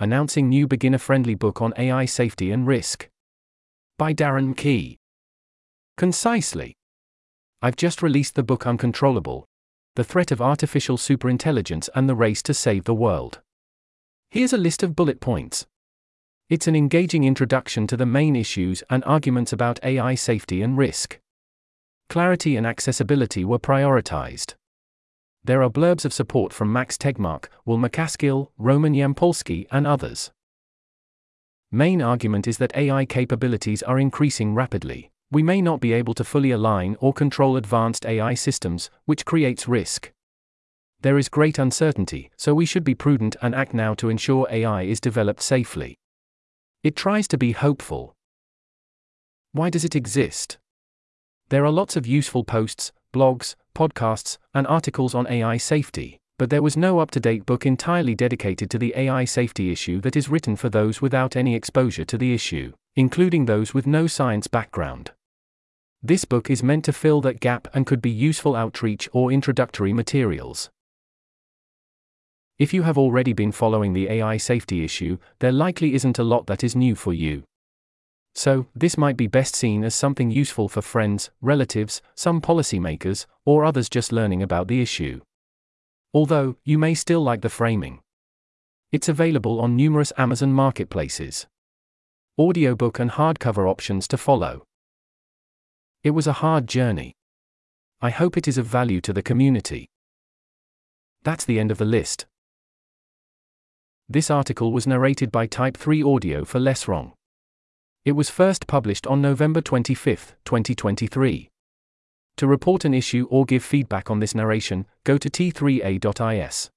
announcing new beginner friendly book on AI safety and risk. By Darren McKee. Concisely. I've just released the book Uncontrollable The Threat of Artificial Superintelligence and the Race to Save the World. Here's a list of bullet points. It's an engaging introduction to the main issues and arguments about AI safety and risk. Clarity and accessibility were prioritized. There are blurbs of support from Max Tegmark, Will MacAskill, Roman Yampolskiy, and others. Main argument is that AI capabilities are increasing rapidly. We may not be able to fully align or control advanced AI systems, which creates risk. There is great uncertainty, so we should be prudent and act now to ensure AI is developed safely. It tries to be hopeful. Why does it exist? There are lots of useful posts, blogs, podcasts, and articles on AI safety, but there was no up to date book entirely dedicated to the AI safety issue that is written for those without any exposure to the issue, including those with no science background. This book is meant to fill that gap and could be useful outreach or introductory materials. If you have already been following the AI safety issue, there likely isn't a lot that is new for you. So, this might be best seen as something useful for friends, relatives, some policymakers, or others just learning about the issue. Although, you may still like the framing. It's available on numerous Amazon marketplaces. Audiobook and hardcover options to follow. It was a hard journey. I hope it is of value to the community. That's the end of the list. This article was narrated by Type 3 Audio for Less Wrong. It was first published on November 25, 2023. To report an issue or give feedback on this narration, go to t3a.is.